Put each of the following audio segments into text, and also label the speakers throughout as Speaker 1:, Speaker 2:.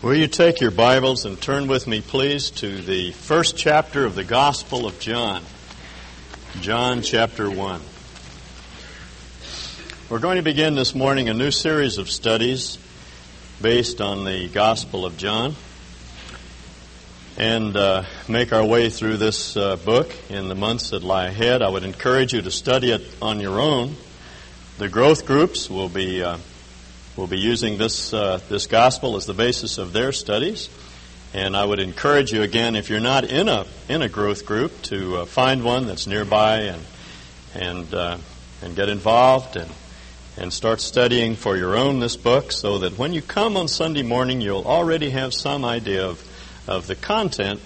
Speaker 1: Will you take your Bibles and turn with me, please, to the first chapter of the Gospel of John? John chapter 1. We're going to begin this morning a new series of studies based on the Gospel of John and uh, make our way through this uh, book in the months that lie ahead. I would encourage you to study it on your own. The growth groups will be. Uh, will be using this, uh, this gospel as the basis of their studies. And I would encourage you again, if you're not in a, in a growth group, to uh, find one that's nearby and, and, uh, and get involved and, and start studying for your own this book so that when you come on Sunday morning, you'll already have some idea of, of the content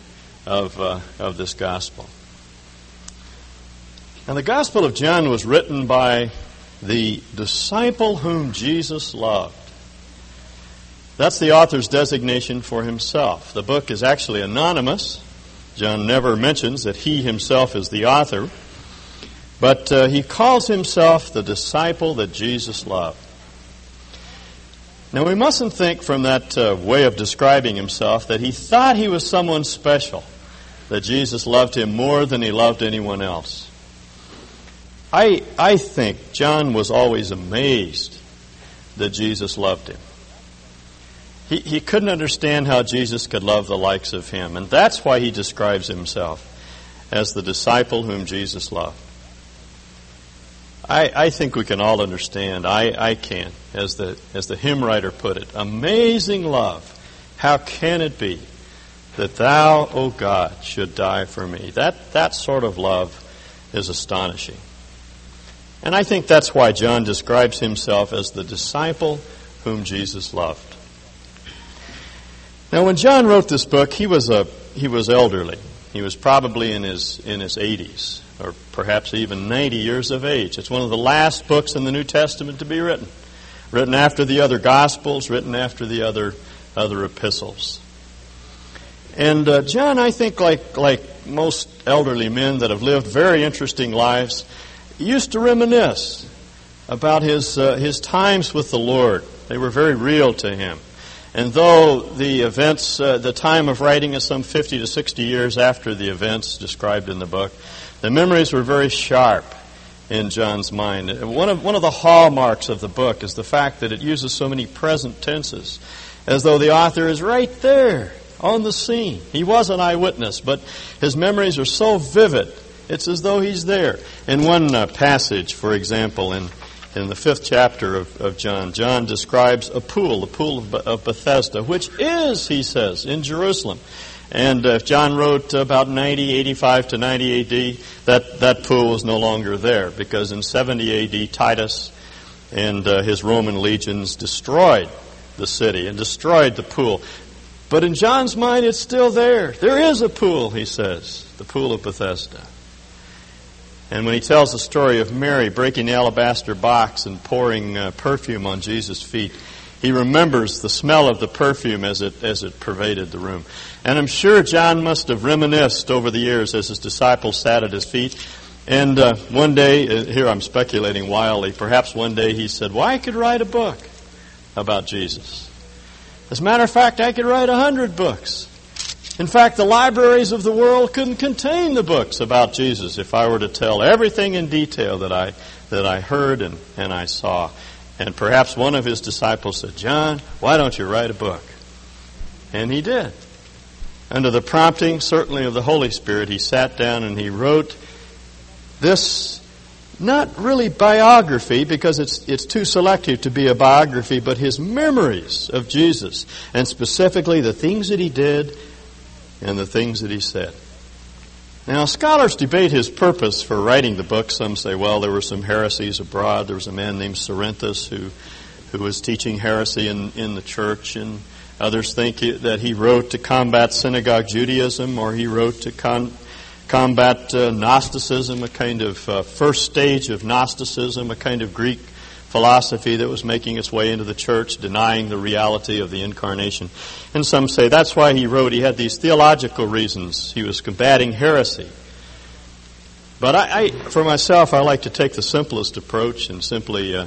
Speaker 1: of, uh, of this gospel. Now, the Gospel of John was written by the disciple whom Jesus loved. That's the author's designation for himself. The book is actually anonymous. John never mentions that he himself is the author, but uh, he calls himself the disciple that Jesus loved. Now, we mustn't think from that uh, way of describing himself that he thought he was someone special, that Jesus loved him more than he loved anyone else. I, I think John was always amazed that Jesus loved him. He, he couldn't understand how Jesus could love the likes of him, and that's why he describes himself as the disciple whom Jesus loved. I, I think we can all understand, I, I can, as the, as the hymn writer put it, amazing love. How can it be that thou, O God, should die for me? That, that sort of love is astonishing. And I think that's why John describes himself as the disciple whom Jesus loved. Now, when John wrote this book, he was a he was elderly. He was probably in his in his 80s, or perhaps even 90 years of age. It's one of the last books in the New Testament to be written, written after the other Gospels, written after the other other epistles. And uh, John, I think, like like most elderly men that have lived very interesting lives, used to reminisce about his, uh, his times with the Lord. They were very real to him. And though the events, uh, the time of writing is some 50 to 60 years after the events described in the book, the memories were very sharp in John's mind. One of, one of the hallmarks of the book is the fact that it uses so many present tenses, as though the author is right there on the scene. He was an eyewitness, but his memories are so vivid it's as though he's there. In one uh, passage, for example, in, in the fifth chapter of, of John, John describes a pool, the pool of, of Bethesda, which is, he says, in Jerusalem. And uh, John wrote about 90, 85 to 90 AD, that, that pool was no longer there because in 70 AD, Titus and uh, his Roman legions destroyed the city and destroyed the pool. But in John's mind, it's still there. There is a pool, he says, the pool of Bethesda. And when he tells the story of Mary breaking the alabaster box and pouring uh, perfume on Jesus' feet, he remembers the smell of the perfume as it, as it pervaded the room. And I'm sure John must have reminisced over the years as his disciples sat at his feet. And uh, one day, uh, here I'm speculating wildly, perhaps one day he said, Well, I could write a book about Jesus. As a matter of fact, I could write a hundred books. In fact, the libraries of the world couldn't contain the books about Jesus if I were to tell everything in detail that I, that I heard and, and I saw. And perhaps one of his disciples said, John, why don't you write a book? And he did. Under the prompting, certainly, of the Holy Spirit, he sat down and he wrote this not really biography because it's, it's too selective to be a biography, but his memories of Jesus and specifically the things that he did and the things that he said. Now, scholars debate his purpose for writing the book. Some say, well, there were some heresies abroad. There was a man named Cerinthus who, who was teaching heresy in, in the church, and others think that he wrote to combat synagogue Judaism or he wrote to con- combat uh, Gnosticism, a kind of uh, first stage of Gnosticism, a kind of Greek philosophy that was making its way into the church, denying the reality of the incarnation. And some say that's why he wrote. He had these theological reasons. He was combating heresy. But I, I for myself, I like to take the simplest approach and simply uh,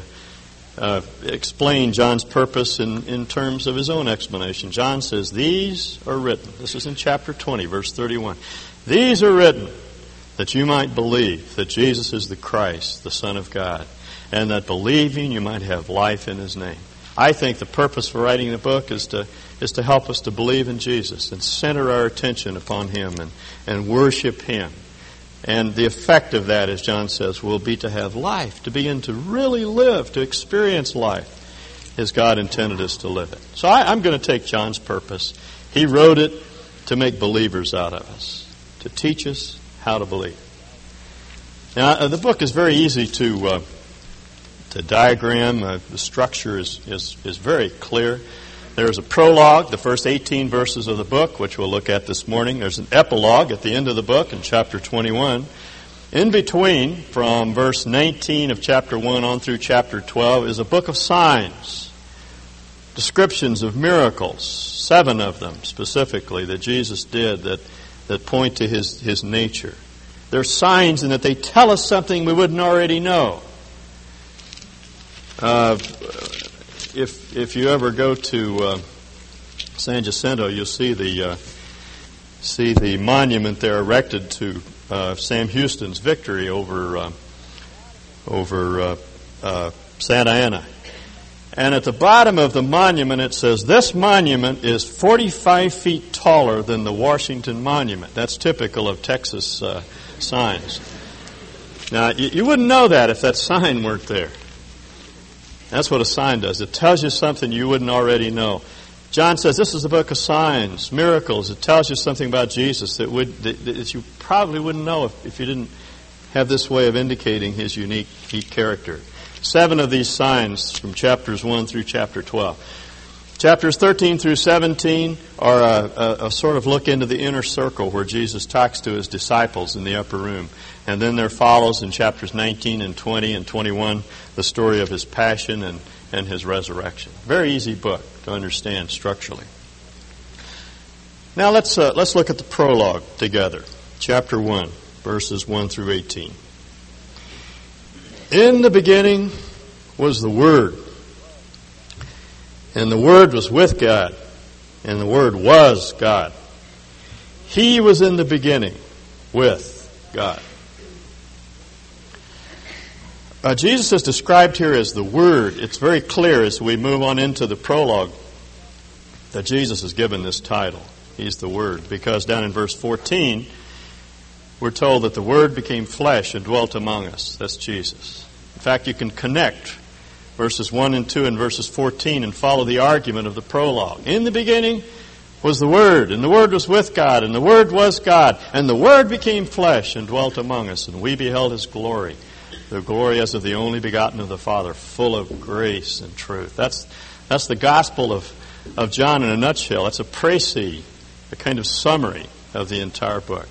Speaker 1: uh, explain John's purpose in, in terms of his own explanation. John says, These are written. This is in chapter 20, verse 31. These are written that you might believe that Jesus is the Christ, the Son of God, and that believing you might have life in his name. I think the purpose for writing the book is to is to help us to believe in Jesus and center our attention upon him and, and worship him. And the effect of that, as John says, will be to have life, to begin to really live, to experience life as God intended us to live it. So I, I'm going to take John's purpose. He wrote it to make believers out of us, to teach us how to believe. Now, uh, the book is very easy to uh, to diagram. Uh, the structure is, is, is very clear. There's a prologue, the first 18 verses of the book, which we'll look at this morning. There's an epilogue at the end of the book in chapter 21. In between, from verse 19 of chapter 1 on through chapter 12, is a book of signs, descriptions of miracles, seven of them specifically that Jesus did that, that point to his, his nature. They're signs in that they tell us something we wouldn't already know. Uh, if if you ever go to uh, San Jacinto, you'll see the uh, see the monument there erected to uh, Sam Houston's victory over uh, over Santa Anna. And at the bottom of the monument, it says, This monument is 45 feet taller than the Washington Monument. That's typical of Texas signs. Now, you, you wouldn't know that if that sign weren't there. That's what a sign does. It tells you something you wouldn't already know. John says this is the book of signs, miracles. It tells you something about Jesus that would that, that you probably wouldn't know if, if you didn't have this way of indicating his unique, unique character. Seven of these signs from chapters 1 through chapter 12. Chapters 13 through 17 are a, a, a, sort of look into the inner circle where Jesus talks to his disciples in the upper room. And then there follows in chapters 19 and 20 and 21 the story of his passion and, and his resurrection. Very easy book to understand structurally. Now let's, uh, let's look at the prologue together. Chapter 1, verses 1 through 18. In the beginning was the Word, and the Word was with God, and the Word was God. He was in the beginning with God. Uh, Jesus is described here as the Word. It's very clear as we move on into the prologue that Jesus is given this title. He's the Word. Because down in verse 14, we're told that the Word became flesh and dwelt among us. That's Jesus. In fact, you can connect verses 1 and 2 and verses 14 and follow the argument of the prologue. In the beginning was the Word, and the Word was with God, and the Word was God, and the Word became flesh and dwelt among us, and we beheld His glory the glory as of the only begotten of the Father, full of grace and truth. That's, that's the gospel of, of John in a nutshell. That's a précis, a kind of summary of the entire book.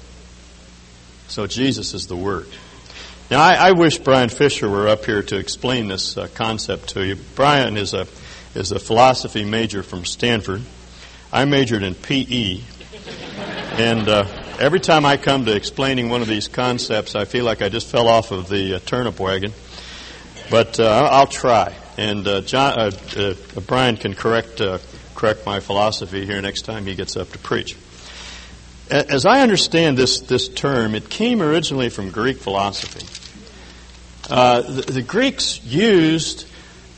Speaker 1: So Jesus is the Word. Now, I, I wish Brian Fisher were up here to explain this uh, concept to you. Brian is a, is a philosophy major from Stanford. I majored in PE. And uh, every time I come to explaining one of these concepts, I feel like I just fell off of the uh, turnip wagon. But uh, I'll try. And uh, John, uh, Brian can correct correct my philosophy here next time he gets up to preach. As I understand this this term, it came originally from Greek philosophy. The, the Greeks used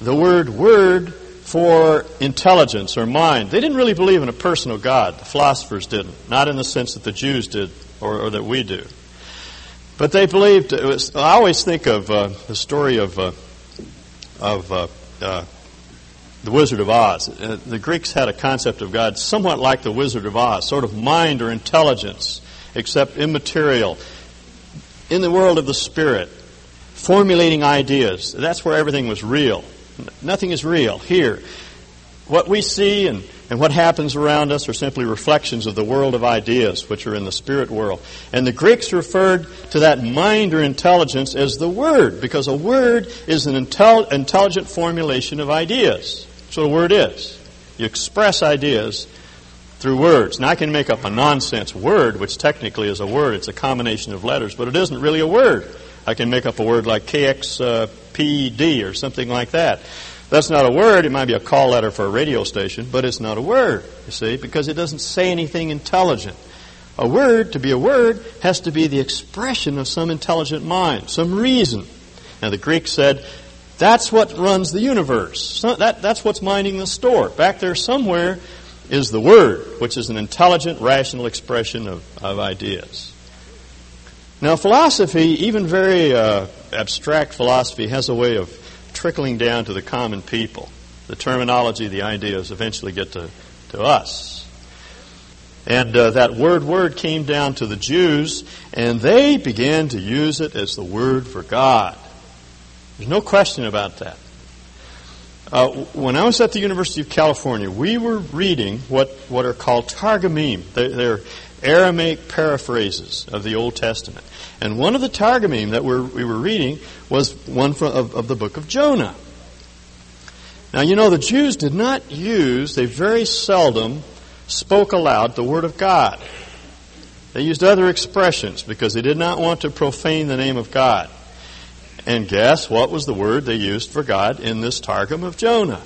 Speaker 1: the word "word" for intelligence or mind. They didn't really believe in a personal God. The philosophers didn't, not in the sense that the Jews did or, or that we do. But they believed. Was, I always think of uh, the story of uh, of uh, uh the Wizard of Oz. Uh, the Greeks had a concept of God somewhat like the Wizard of Oz, sort of mind or intelligence, except immaterial, in the world of the spirit, formulating ideas. That's where everything was real. Nothing is real here. What we see and, and what happens around us are simply reflections of the world of ideas, which are in the spirit world. And the Greeks referred to that mind or intelligence as the word, because a word is an intel- intelligent formulation of ideas. That's what a word is. You express ideas through words. Now, I can make up a nonsense word, which technically is a word. It's a combination of letters, but it isn't really a word. I can make up a word like KXPD or something like that. That's not a word. It might be a call letter for a radio station, but it's not a word, you see, because it doesn't say anything intelligent. A word, to be a word, has to be the expression of some intelligent mind, some reason. Now, the Greek said, that's what runs the universe. That, that's what's minding the store. Back there somewhere is the Word, which is an intelligent, rational expression of, of ideas. Now, philosophy, even very uh, abstract philosophy, has a way of trickling down to the common people. The terminology, the ideas eventually get to, to us. And uh, that word, word came down to the Jews, and they began to use it as the word for God. There's no question about that. Uh, when I was at the University of California, we were reading what, what are called Targumim. They're, they're Aramaic paraphrases of the Old Testament. And one of the Targumim that we're, we were reading was one from, of, of the book of Jonah. Now, you know, the Jews did not use, they very seldom spoke aloud the Word of God. They used other expressions because they did not want to profane the name of God. And guess what was the word they used for God in this Targum of Jonah?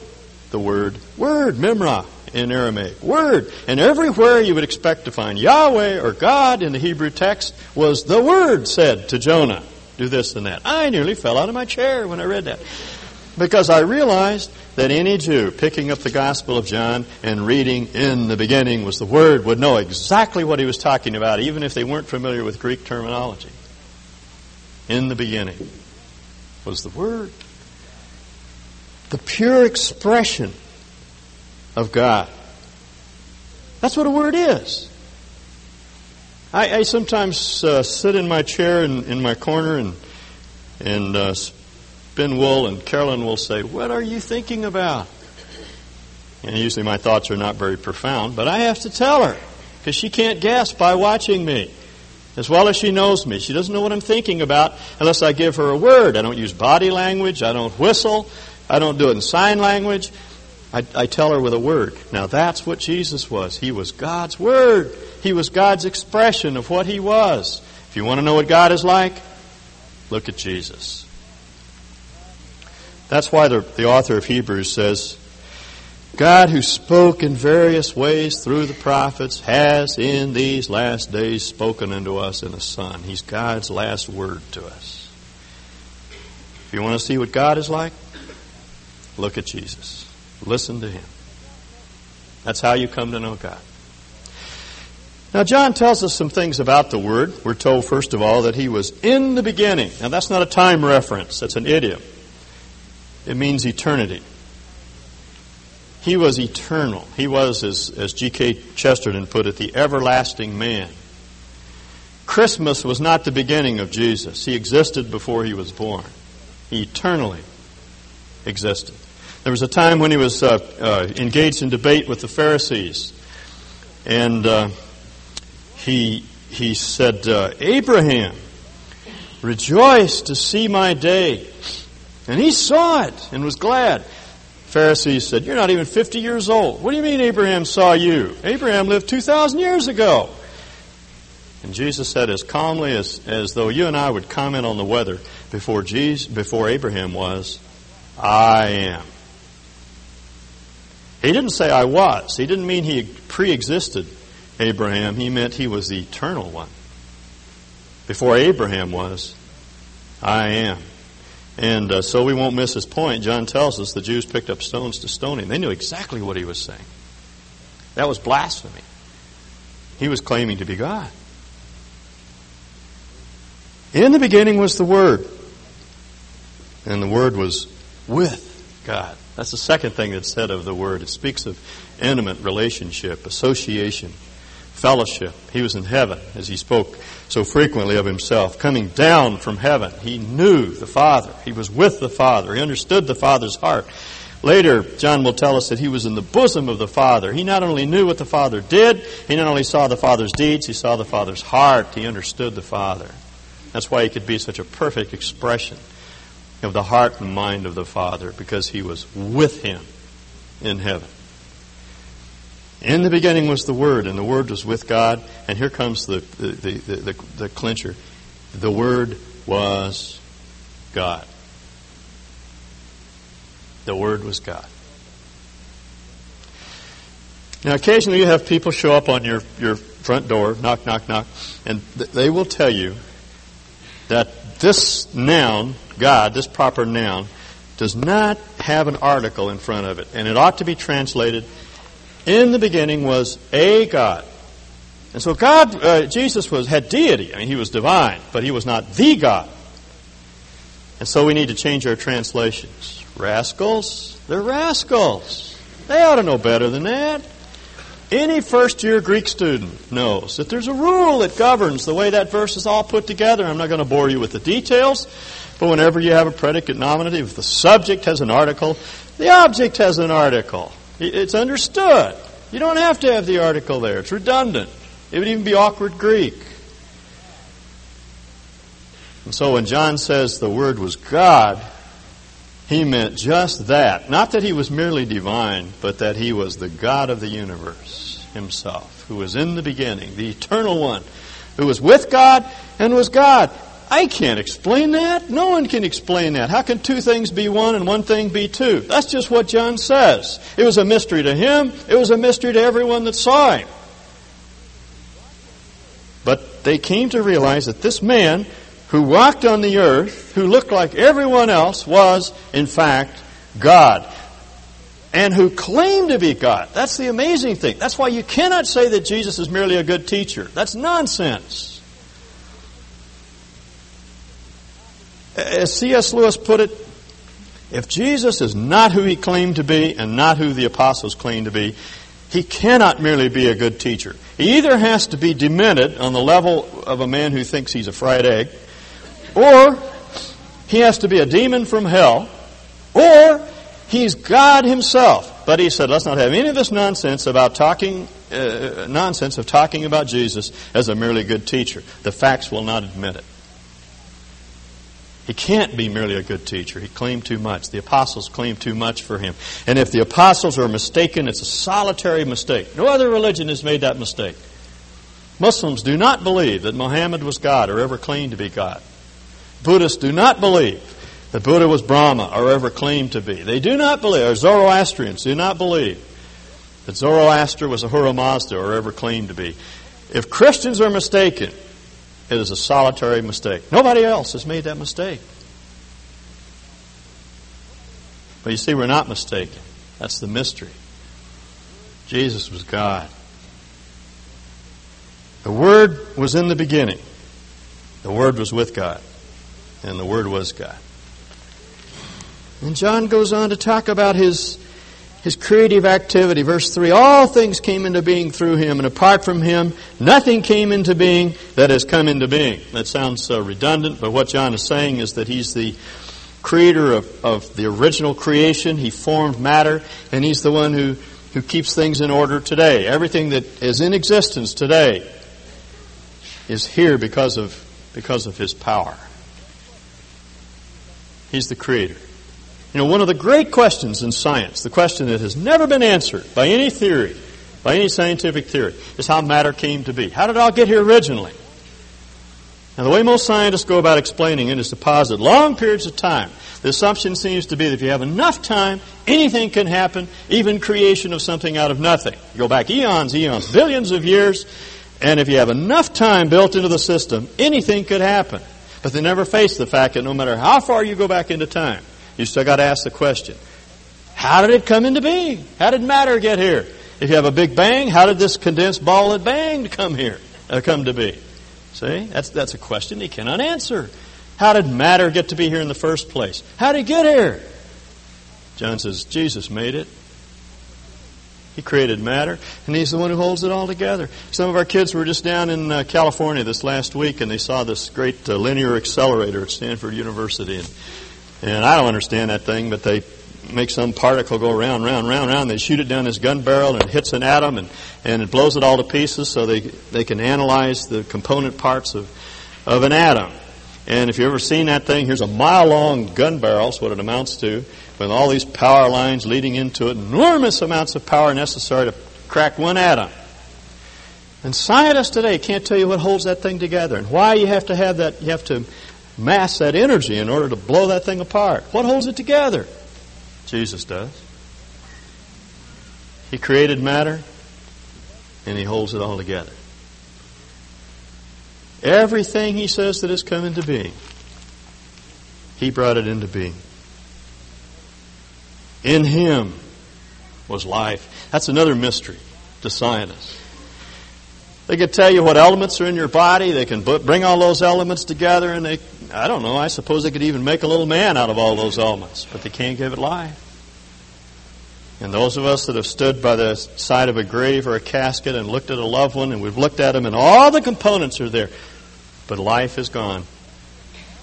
Speaker 1: The word word, Memra in Aramaic. Word. And everywhere you would expect to find Yahweh or God in the Hebrew text was the word said to Jonah. Do this and that. I nearly fell out of my chair when I read that. Because I realized that any Jew picking up the Gospel of John and reading in the beginning was the Word would know exactly what he was talking about, even if they weren't familiar with Greek terminology. In the beginning was the Word. The pure expression of God. That's what a word is. I, I sometimes uh, sit in my chair in, in my corner and and uh, spin wool, and Carolyn will say, What are you thinking about? And usually my thoughts are not very profound, but I have to tell her because she can't guess by watching me. As well as she knows me. She doesn't know what I'm thinking about unless I give her a word. I don't use body language. I don't whistle. I don't do it in sign language. I, I tell her with a word. Now that's what Jesus was. He was God's Word. He was God's expression of what He was. If you want to know what God is like, look at Jesus. That's why the, the author of Hebrews says, God who spoke in various ways through the prophets has in these last days spoken unto us in a Son. He's God's last word to us. If you want to see what God is like, look at Jesus. Listen to Him. That's how you come to know God. Now, John tells us some things about the Word. We're told, first of all, that He was in the beginning. Now, that's not a time reference, that's an idiom. It means eternity. He was eternal. He was, as, as G.K. Chesterton put it, the everlasting man. Christmas was not the beginning of Jesus. He existed before he was born. He eternally existed. There was a time when he was uh, uh, engaged in debate with the Pharisees, and uh, he he said, uh, "Abraham, rejoice to see my day." And he saw it and was glad. Pharisees said, You're not even 50 years old. What do you mean Abraham saw you? Abraham lived 2,000 years ago. And Jesus said as calmly as, as though you and I would comment on the weather before, Jesus, before Abraham was, I am. He didn't say I was. He didn't mean he pre-existed Abraham. He meant he was the eternal one. Before Abraham was, I am. And uh, so we won't miss his point. John tells us the Jews picked up stones to stone him. They knew exactly what he was saying. That was blasphemy. He was claiming to be God. In the beginning was the Word, and the Word was with God. That's the second thing that's said of the Word. It speaks of intimate relationship, association fellowship. He was in heaven as he spoke so frequently of himself. Coming down from heaven, he knew the Father. He was with the Father. He understood the Father's heart. Later, John will tell us that he was in the bosom of the Father. He not only knew what the Father did, he not only saw the Father's deeds, he saw the Father's heart. He understood the Father. That's why he could be such a perfect expression of the heart and mind of the Father, because he was with him in heaven. In the beginning was the Word, and the Word was with God. And here comes the, the, the, the, clincher. The Word was God. The Word was God. Now, occasionally you have people show up on your, your front door, knock, knock, knock, and th- they will tell you that this noun, God, this proper noun, does not have an article in front of it, and it ought to be translated, in the beginning was a God. And so God, uh, Jesus was, had deity. I mean, he was divine, but he was not the God. And so we need to change our translations. Rascals, they're rascals. They ought to know better than that. Any first year Greek student knows that there's a rule that governs the way that verse is all put together. I'm not going to bore you with the details, but whenever you have a predicate nominative, the subject has an article, the object has an article. It's understood. You don't have to have the article there. It's redundant. It would even be awkward Greek. And so when John says the Word was God, he meant just that. Not that he was merely divine, but that he was the God of the universe himself, who was in the beginning, the eternal one, who was with God and was God. I can't explain that. No one can explain that. How can two things be one and one thing be two? That's just what John says. It was a mystery to him. It was a mystery to everyone that saw him. But they came to realize that this man who walked on the earth, who looked like everyone else, was, in fact, God. And who claimed to be God. That's the amazing thing. That's why you cannot say that Jesus is merely a good teacher. That's nonsense. As C.S. Lewis put it, if Jesus is not who he claimed to be and not who the apostles claimed to be, he cannot merely be a good teacher. He either has to be demented on the level of a man who thinks he's a fried egg, or he has to be a demon from hell, or he's God himself. But he said, let's not have any of this nonsense about talking, uh, nonsense of talking about Jesus as a merely good teacher. The facts will not admit it. He can't be merely a good teacher. He claimed too much. The apostles claimed too much for him. And if the apostles are mistaken, it's a solitary mistake. No other religion has made that mistake. Muslims do not believe that Muhammad was God or ever claimed to be God. Buddhists do not believe that Buddha was Brahma or ever claimed to be. They do not believe, or Zoroastrians do not believe that Zoroaster was Ahura Mazda or ever claimed to be. If Christians are mistaken, it is a solitary mistake. Nobody else has made that mistake. But you see, we're not mistaken. That's the mystery. Jesus was God. The Word was in the beginning. The Word was with God and the Word was God. And John goes on to talk about his, his creative activity. Verse 3 All things came into being through him, and apart from him, nothing came into being that has come into being. That sounds uh, redundant, but what John is saying is that he's the creator of, of the original creation. He formed matter, and he's the one who, who keeps things in order today. Everything that is in existence today is here because of, because of his power. He's the creator. You know, one of the great questions in science, the question that has never been answered by any theory, by any scientific theory, is how matter came to be. How did it all get here originally? Now, the way most scientists go about explaining it is to posit long periods of time. The assumption seems to be that if you have enough time, anything can happen, even creation of something out of nothing. You go back eons, eons, billions of years, and if you have enough time built into the system, anything could happen. But they never face the fact that no matter how far you go back into time, you still got to ask the question how did it come into being? How did matter get here? If you have a big bang, how did this condensed ball that banged come here, uh, come to be? See, that's, that's a question he cannot answer. How did matter get to be here in the first place? How did it get here? John says, Jesus made it. He created matter, and He's the one who holds it all together. Some of our kids were just down in uh, California this last week, and they saw this great uh, linear accelerator at Stanford University. And, and I don't understand that thing, but they make some particle go round, round, round, round. They shoot it down this gun barrel, and it hits an atom, and, and it blows it all to pieces so they, they can analyze the component parts of, of an atom. And if you've ever seen that thing, here's a mile long gun barrel, that's what it amounts to with all these power lines leading into it, enormous amounts of power necessary to crack one atom. And scientists today can't tell you what holds that thing together and why you have to have that, you have to mass that energy in order to blow that thing apart. What holds it together? Jesus does. He created matter and he holds it all together. Everything he says that has come into being, he brought it into being. In him was life. That's another mystery to scientists. They could tell you what elements are in your body. They can bring all those elements together, and they, I don't know, I suppose they could even make a little man out of all those elements, but they can't give it life. And those of us that have stood by the side of a grave or a casket and looked at a loved one, and we've looked at them, and all the components are there, but life is gone.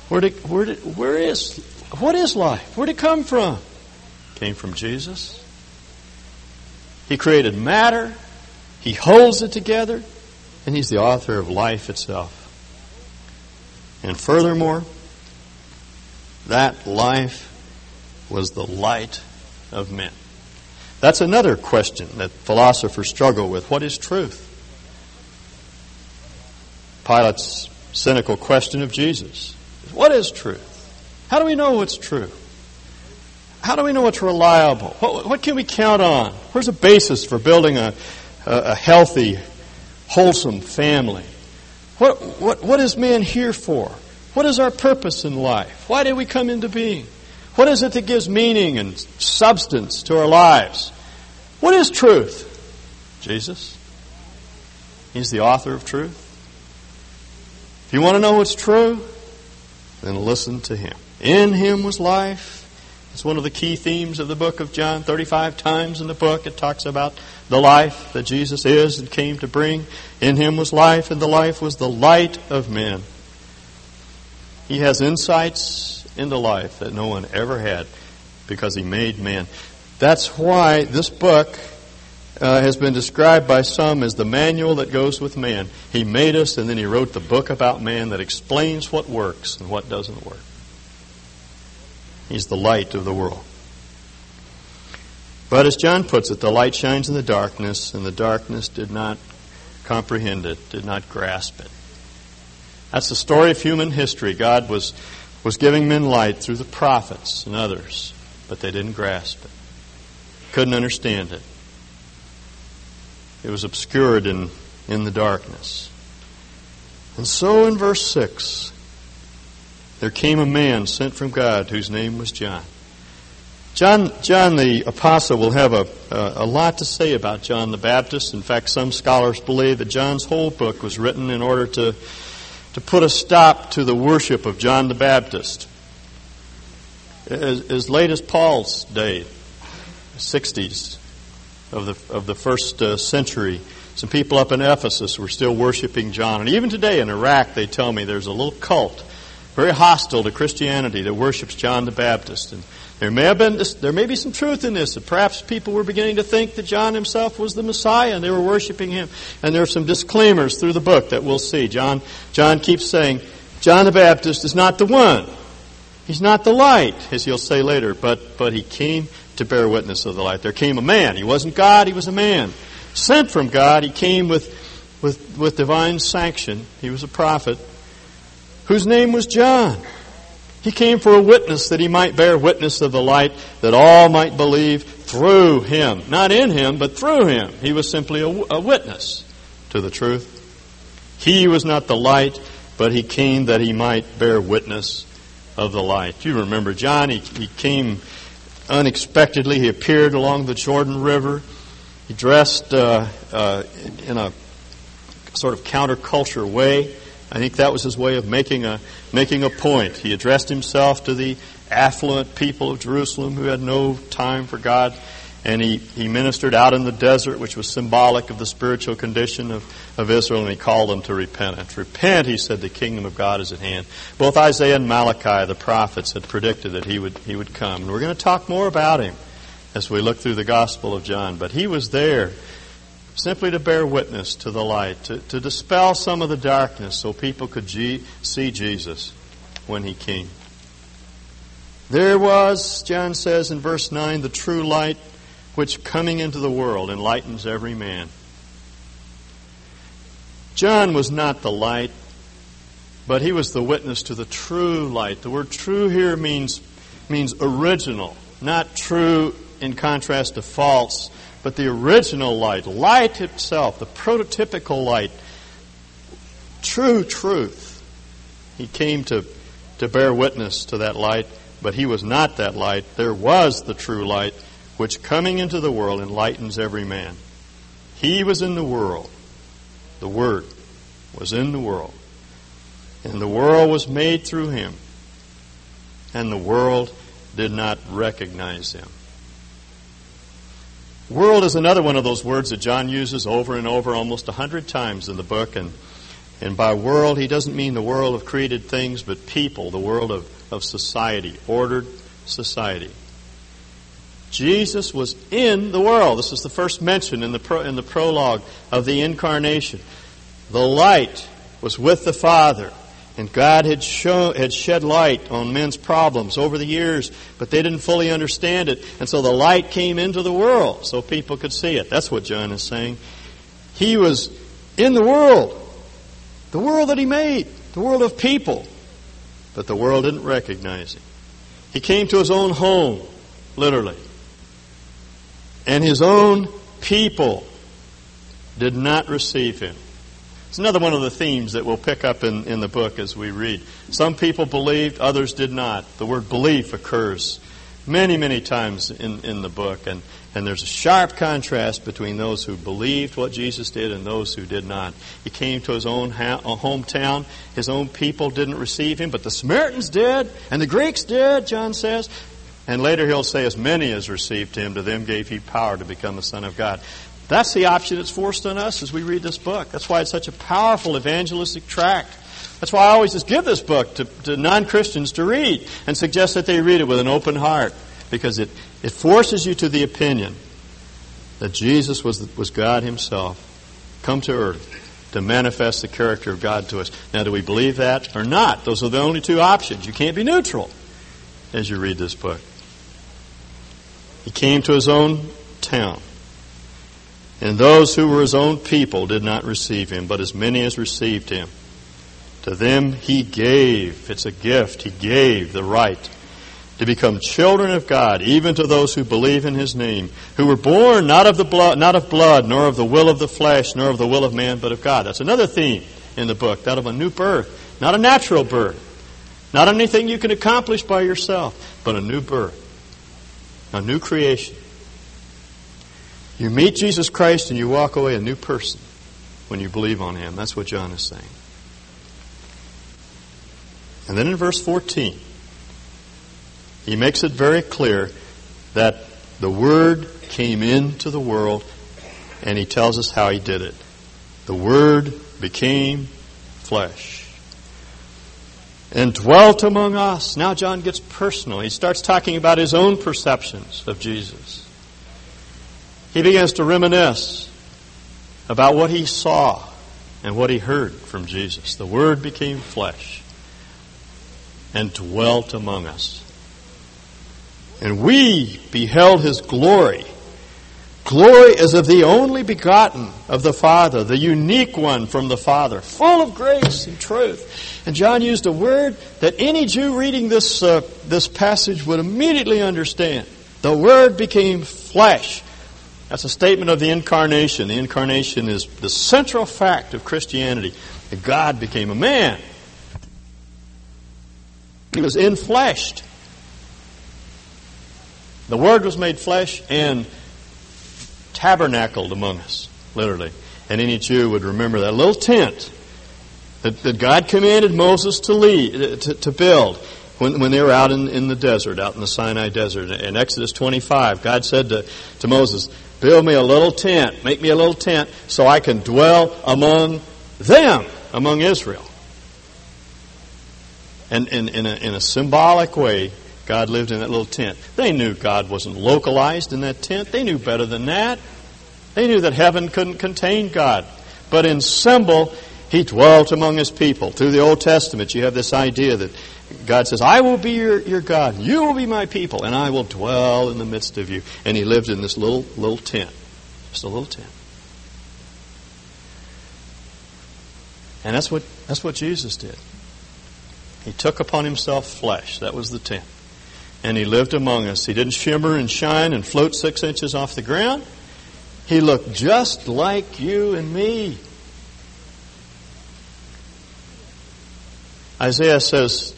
Speaker 1: Where did, where did, where is, what is life? Where did it come from? Came from Jesus. He created matter. He holds it together and He's the author of life itself. And furthermore, that life was the light of men. That's another question that philosophers struggle with. What is truth? Pilate's cynical question of Jesus. What is truth? How do we know what's true? How do we know what's reliable? What, what can we count on? Where's a basis for building a, a, a healthy, wholesome family. What, what, what is man here for? What is our purpose in life? Why did we come into being? What is it that gives meaning and substance to our lives? What is truth? Jesus. He's the author of truth. If you want to know what's true, then listen to him. In him was life. It's one of the key themes of the book of John. 35 times in the book it talks about the life that Jesus is and came to bring. In him was life, and the life was the light of men. He has insights into life that no one ever had because he made man. That's why this book uh, has been described by some as the manual that goes with man. He made us, and then he wrote the book about man that explains what works and what doesn't work. He's the light of the world. But as John puts it, the light shines in the darkness, and the darkness did not comprehend it, did not grasp it. That's the story of human history. God was, was giving men light through the prophets and others, but they didn't grasp it, couldn't understand it. It was obscured in, in the darkness. And so in verse 6, there came a man sent from God whose name was John. John, John the Apostle will have a, a, a, lot to say about John the Baptist. In fact, some scholars believe that John's whole book was written in order to, to put a stop to the worship of John the Baptist. As, as late as Paul's day, 60s of the, of the first uh, century, some people up in Ephesus were still worshiping John. And even today in Iraq, they tell me there's a little cult very hostile to Christianity that worships John the Baptist. And there may have been, there may be some truth in this. That perhaps people were beginning to think that John himself was the Messiah and they were worshiping him. And there are some disclaimers through the book that we'll see. John, John keeps saying, John the Baptist is not the one. He's not the light, as he'll say later, but, but he came to bear witness of the light. There came a man. He wasn't God, he was a man. Sent from God, he came with, with, with divine sanction. He was a prophet, whose name was John. He came for a witness that he might bear witness of the light, that all might believe through him. Not in him, but through him. He was simply a, a witness to the truth. He was not the light, but he came that he might bear witness of the light. You remember John, he, he came unexpectedly. He appeared along the Jordan River. He dressed uh, uh, in a sort of counterculture way. I think that was his way of making a, making a point. He addressed himself to the affluent people of Jerusalem who had no time for God, and he, he ministered out in the desert, which was symbolic of the spiritual condition of, of Israel, and he called them to repentance. Repent, he said, the kingdom of God is at hand. Both Isaiah and Malachi, the prophets, had predicted that he would, he would come. And we're going to talk more about him as we look through the Gospel of John. But he was there simply to bear witness to the light, to, to dispel some of the darkness so people could see Jesus when he came. There was, John says in verse 9, the true light which coming into the world enlightens every man. John was not the light, but he was the witness to the true light. The word true here means, means original, not true in contrast to false, but the original light, light itself, the prototypical light, true truth. He came to, to bear witness to that light, but he was not that light. There was the true light, which coming into the world enlightens every man. He was in the world. The Word was in the world. And the world was made through him. And the world did not recognize him. World is another one of those words that John uses over and over almost a hundred times in the book. And, and by world, he doesn't mean the world of created things, but people, the world of, of society, ordered society. Jesus was in the world. This is the first mention in the, pro, in the prologue of the incarnation. The light was with the Father. And God had, shown, had shed light on men's problems over the years, but they didn't fully understand it. And so the light came into the world so people could see it. That's what John is saying. He was in the world, the world that he made, the world of people, but the world didn't recognize him. He came to his own home, literally. And his own people did not receive him. It's another one of the themes that we'll pick up in, in the book as we read. Some people believed, others did not. The word belief occurs many, many times in, in the book, and, and there's a sharp contrast between those who believed what Jesus did and those who did not. He came to his own ha- uh, hometown. His own people didn't receive him, but the Samaritans did, and the Greeks did, John says. And later he'll say, as many as received him, to them gave he power to become the Son of God. That's the option that's forced on us as we read this book. That's why it's such a powerful evangelistic tract. That's why I always just give this book to, to non Christians to read and suggest that they read it with an open heart because it, it forces you to the opinion that Jesus was, was God Himself come to earth to manifest the character of God to us. Now, do we believe that or not? Those are the only two options. You can't be neutral as you read this book. He came to His own town. And those who were his own people did not receive him, but as many as received him, to them he gave, it's a gift, he gave the right to become children of God, even to those who believe in his name, who were born not of the blood, not of blood, nor of the will of the flesh, nor of the will of man, but of God. That's another theme in the book, that of a new birth, not a natural birth, not anything you can accomplish by yourself, but a new birth, a new creation. You meet Jesus Christ and you walk away a new person when you believe on Him. That's what John is saying. And then in verse 14, he makes it very clear that the Word came into the world and he tells us how he did it. The Word became flesh and dwelt among us. Now John gets personal. He starts talking about his own perceptions of Jesus he begins to reminisce about what he saw and what he heard from Jesus. The Word became flesh and dwelt among us. And we beheld his glory. Glory as of the only begotten of the Father, the unique one from the Father, full of grace and truth. And John used a word that any Jew reading this, uh, this passage would immediately understand. The Word became flesh that's a statement of the incarnation. The incarnation is the central fact of Christianity. That God became a man. He was infleshed. The Word was made flesh and tabernacled among us, literally. And any Jew would remember that little tent that, that God commanded Moses to lead, uh, to, to build when, when they were out in, in the desert, out in the Sinai desert. In Exodus 25, God said to, to Moses, Build me a little tent. Make me a little tent so I can dwell among them, among Israel. And in, in, a, in a symbolic way, God lived in that little tent. They knew God wasn't localized in that tent. They knew better than that. They knew that heaven couldn't contain God. But in symbol, He dwelt among His people. Through the Old Testament, you have this idea that God says, I will be your, your God, you will be my people, and I will dwell in the midst of you. And he lived in this little, little tent. Just a little tent. And that's what, that's what Jesus did. He took upon himself flesh. That was the tent. and he lived among us. He didn't shimmer and shine and float six inches off the ground. He looked just like you and me. Isaiah says,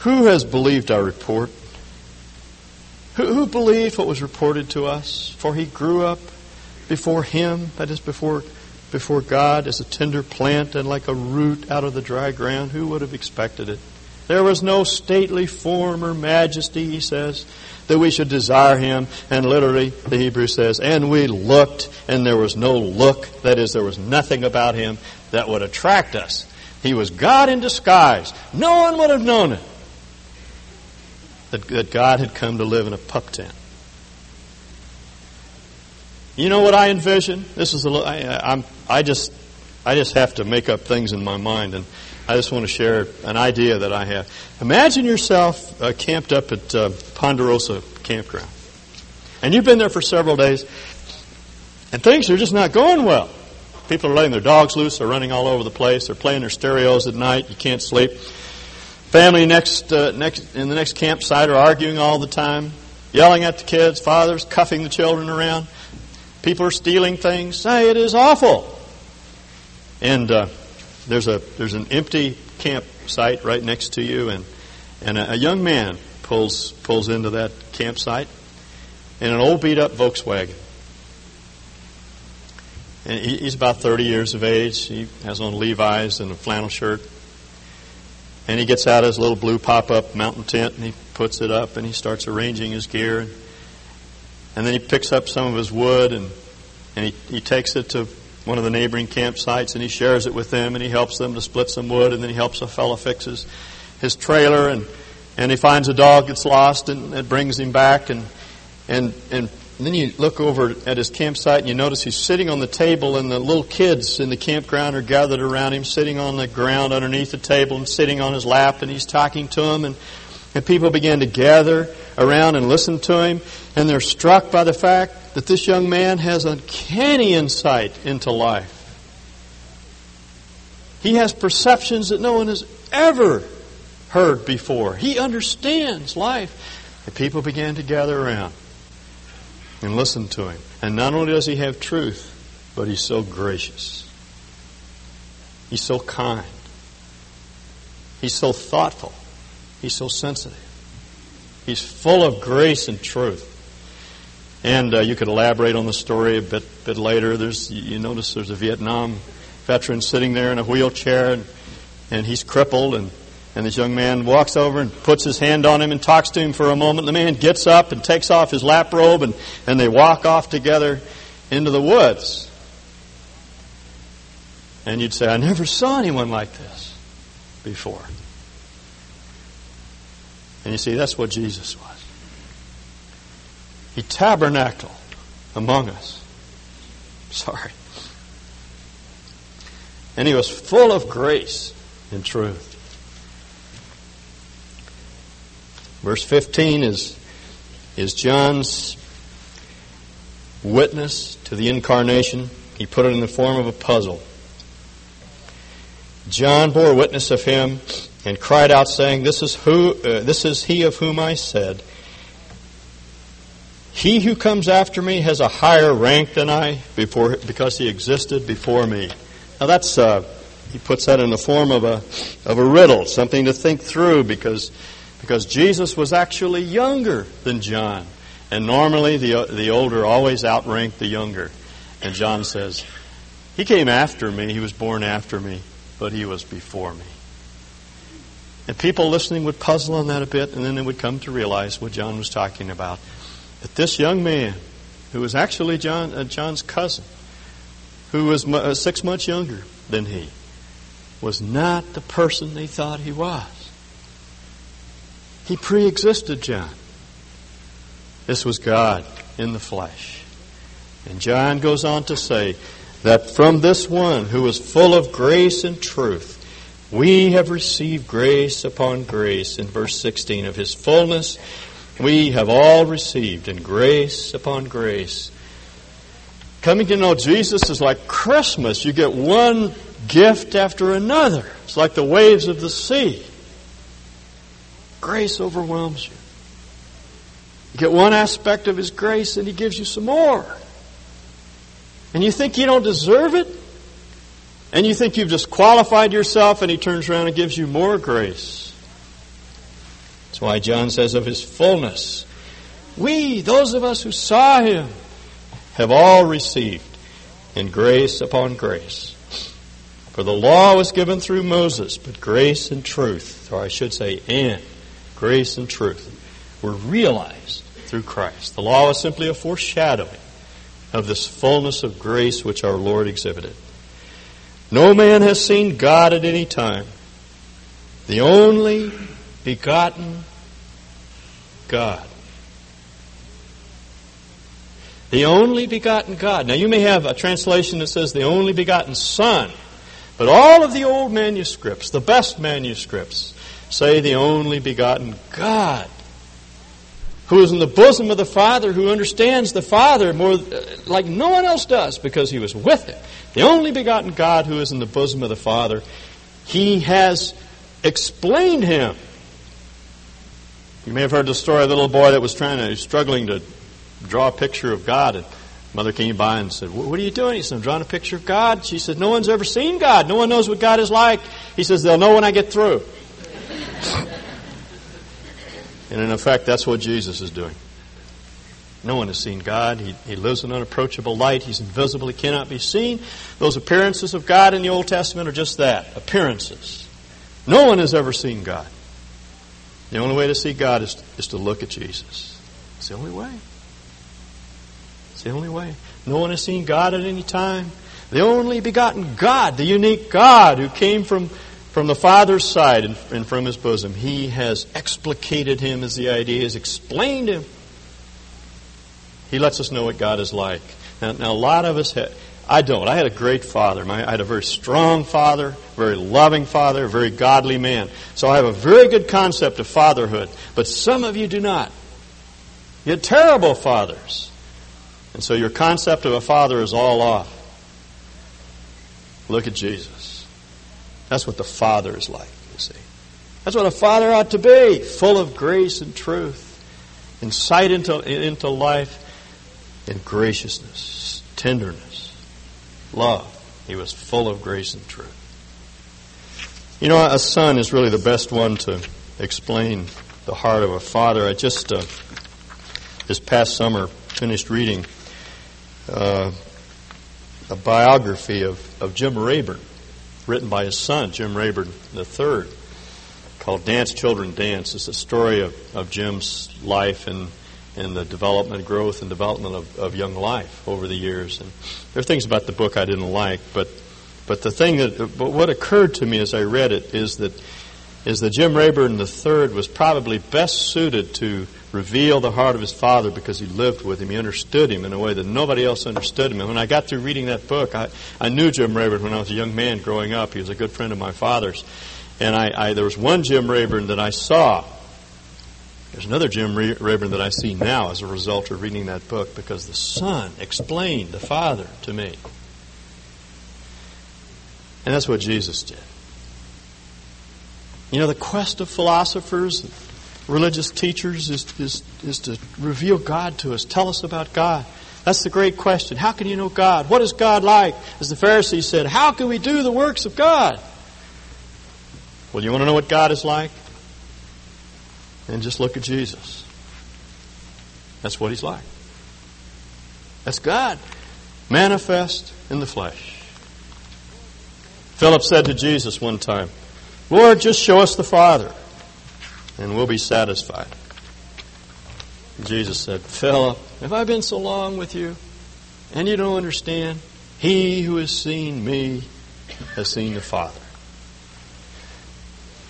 Speaker 1: Who has believed our report? Who, who believed what was reported to us? For he grew up before him, that is, before, before God, as a tender plant and like a root out of the dry ground. Who would have expected it? There was no stately form or majesty, he says, that we should desire him. And literally, the Hebrew says, and we looked, and there was no look. That is, there was nothing about him that would attract us. He was God in disguise. No one would have known it. That, that God had come to live in a pup tent. You know what I envision? This is a little, I, I'm, I just, I just have to make up things in my mind, and I just want to share an idea that I have. Imagine yourself uh, camped up at uh, Ponderosa Campground, and you've been there for several days, and things are just not going well. People are letting their dogs loose. They're running all over the place. They're playing their stereos at night. You can't sleep. Family next, uh, next in the next campsite are arguing all the time, yelling at the kids. Fathers cuffing the children around. People are stealing things. Hey, it is awful. And uh, there's a there's an empty campsite right next to you, and and a, a young man pulls pulls into that campsite in an old beat up Volkswagen. And he's about 30 years of age. He has on Levi's and a flannel shirt. And he gets out his little blue pop up mountain tent and he puts it up and he starts arranging his gear. And, then he picks up some of his wood and, and he, he takes it to one of the neighboring campsites and he shares it with them and he helps them to split some wood and then he helps a fellow fix his, his trailer and, and he finds a dog that's lost and it brings him back and, and, and and then you look over at his campsite and you notice he's sitting on the table, and the little kids in the campground are gathered around him, sitting on the ground underneath the table and sitting on his lap, and he's talking to them. And, and people begin to gather around and listen to him, and they're struck by the fact that this young man has uncanny insight into life. He has perceptions that no one has ever heard before. He understands life. And people began to gather around and listen to him. And not only does he have truth, but he's so gracious. He's so kind. He's so thoughtful. He's so sensitive. He's full of grace and truth. And uh, you could elaborate on the story a bit, bit later. There's, you notice there's a Vietnam veteran sitting there in a wheelchair, and, and he's crippled, and and this young man walks over and puts his hand on him and talks to him for a moment. The man gets up and takes off his lap robe and, and they walk off together into the woods. And you'd say, I never saw anyone like this before. And you see, that's what Jesus was. He tabernacled among us. Sorry. And he was full of grace and truth. Verse 15 is, is John's witness to the incarnation. He put it in the form of a puzzle. John bore witness of him and cried out, saying, "This is who, uh, this is he of whom I said, He who comes after me has a higher rank than I, before because he existed before me." Now that's uh, he puts that in the form of a of a riddle, something to think through, because because Jesus was actually younger than John. And normally the, the older always outranked the younger. And John says, He came after me, he was born after me, but he was before me. And people listening would puzzle on that a bit, and then they would come to realize what John was talking about. That this young man, who was actually John, uh, John's cousin, who was uh, six months younger than he, was not the person they thought he was. He pre existed John. This was God in the flesh. And John goes on to say that from this one who is full of grace and truth, we have received grace upon grace. In verse 16 of his fullness, we have all received, and grace upon grace. Coming to know Jesus is like Christmas. You get one gift after another. It's like the waves of the sea. Grace overwhelms you. You get one aspect of His grace and He gives you some more. And you think you don't deserve it? And you think you've just qualified yourself and He turns around and gives you more grace. That's why John says of His fullness, we, those of us who saw Him, have all received in grace upon grace. For the law was given through Moses, but grace and truth, or I should say, and grace and truth, were realized through Christ. The law was simply a foreshadowing of this fullness of grace which our Lord exhibited. No man has seen God at any time. The only begotten God. The only begotten God. Now you may have a translation that says the only begotten Son, but all of the old manuscripts, the best manuscripts, say the only begotten God who is in the bosom of the Father, who understands the Father more uh, like no one else does because he was with him. The only begotten God who is in the bosom of the Father, he has explained him. You may have heard the story of the little boy that was trying to, struggling to draw a picture of God. And mother came by and said, What are you doing? He said, I'm drawing a picture of God. She said, No one's ever seen God. No one knows what God is like. He says, They'll know when I get through. And in effect, that's what Jesus is doing. No one has seen God. He, he lives in unapproachable light. He's invisible. He cannot be seen. Those appearances of God in the Old Testament are just that appearances. No one has ever seen God. The only way to see God is, is to look at Jesus. It's the only way. It's the only way. No one has seen God at any time. The only begotten God, the unique God who came from from the Father's side and, and from his bosom. He has explicated him, as the idea is, explained him. He lets us know what God is like. Now, now a lot of us had, I don't. I had a great father. My, I had a very strong father, very loving father, very godly man. So I have a very good concept of fatherhood. But some of you do not. You had terrible fathers. And so your concept of a father is all off. Look at Jesus. That's what the Father is like, you see. That's what a father ought to be, full of grace and truth, insight into, into life, and graciousness, tenderness, love. He was full of grace and truth. You know, a son is really the best one to explain the heart of a father. I just, uh, this past summer, finished reading uh, a biography of, of Jim Rayburn written by his son, Jim Rayburn III, called Dance Children Dance. It's a story of, of Jim's life and, and the development, growth, and development of, of young life over the years. And there are things about the book I didn't like, but but the thing that but what occurred to me as I read it is that is that Jim Rayburn III was probably best suited to reveal the heart of his father because he lived with him. He understood him in a way that nobody else understood him. And when I got through reading that book, I, I knew Jim Rayburn when I was a young man growing up. He was a good friend of my father's. And I, I there was one Jim Rayburn that I saw. There's another Jim Rayburn that I see now as a result of reading that book because the son explained the father to me. And that's what Jesus did. You know, the quest of philosophers, religious teachers is, is, is to reveal God to us, tell us about God. That's the great question. How can you know God? What is God like? As the Pharisees said, how can we do the works of God? Well, you want to know what God is like? And just look at Jesus. That's what he's like. That's God manifest in the flesh. Philip said to Jesus one time, Lord, just show us the Father, and we'll be satisfied. Jesus said, Philip, have I been so long with you, and you don't understand? He who has seen me has seen the Father.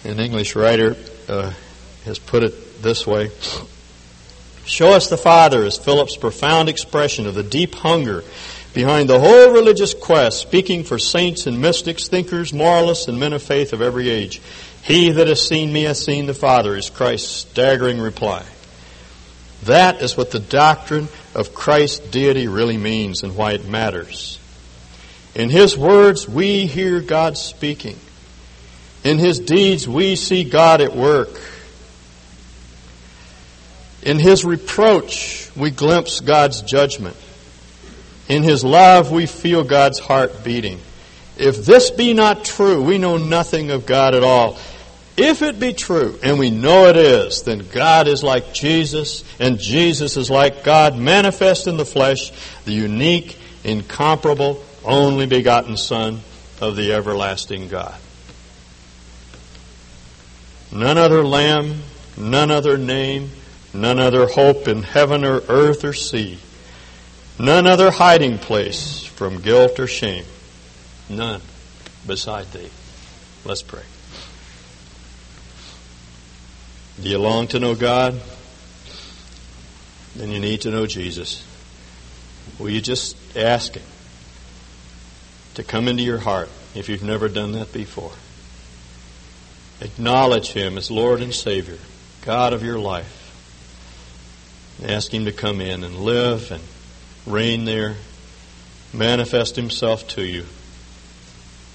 Speaker 1: An English writer uh, has put it this way Show us the Father is Philip's profound expression of the deep hunger behind the whole religious quest, speaking for saints and mystics, thinkers, moralists, and men of faith of every age. He that has seen me has seen the Father, is Christ's staggering reply. That is what the doctrine of Christ's deity really means and why it matters. In His words, we hear God speaking. In His deeds, we see God at work. In his reproach, we glimpse God's judgment. In his love, we feel God's heart beating. If this be not true, we know nothing of God at all. If it be true, and we know it is, then God is like Jesus, and Jesus is like God, manifest in the flesh, the unique, incomparable, only begotten Son of the everlasting God. None other Lamb, none other name, none other hope in heaven or earth or sea, none other hiding place from guilt or shame, none beside thee. Let's pray. Do you long to know God? Then you need to know Jesus. Will you just ask Him to come into your heart if you've never done that before? Acknowledge Him as Lord and Savior, God of your life. Ask Him to come in and live and reign there, manifest Himself to you,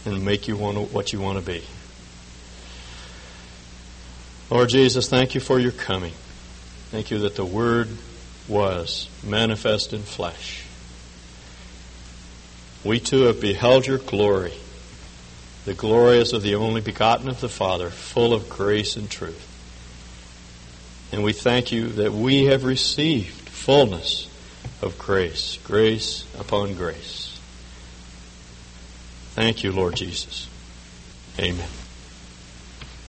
Speaker 1: and make you want what you want to be. Lord Jesus, thank you for your coming. Thank you that the Word was manifest in flesh. We too have beheld your glory the glory is of the only begotten of the Father, full of grace and truth. And we thank you that we have received fullness of grace, grace upon grace. Thank you, Lord Jesus. Amen.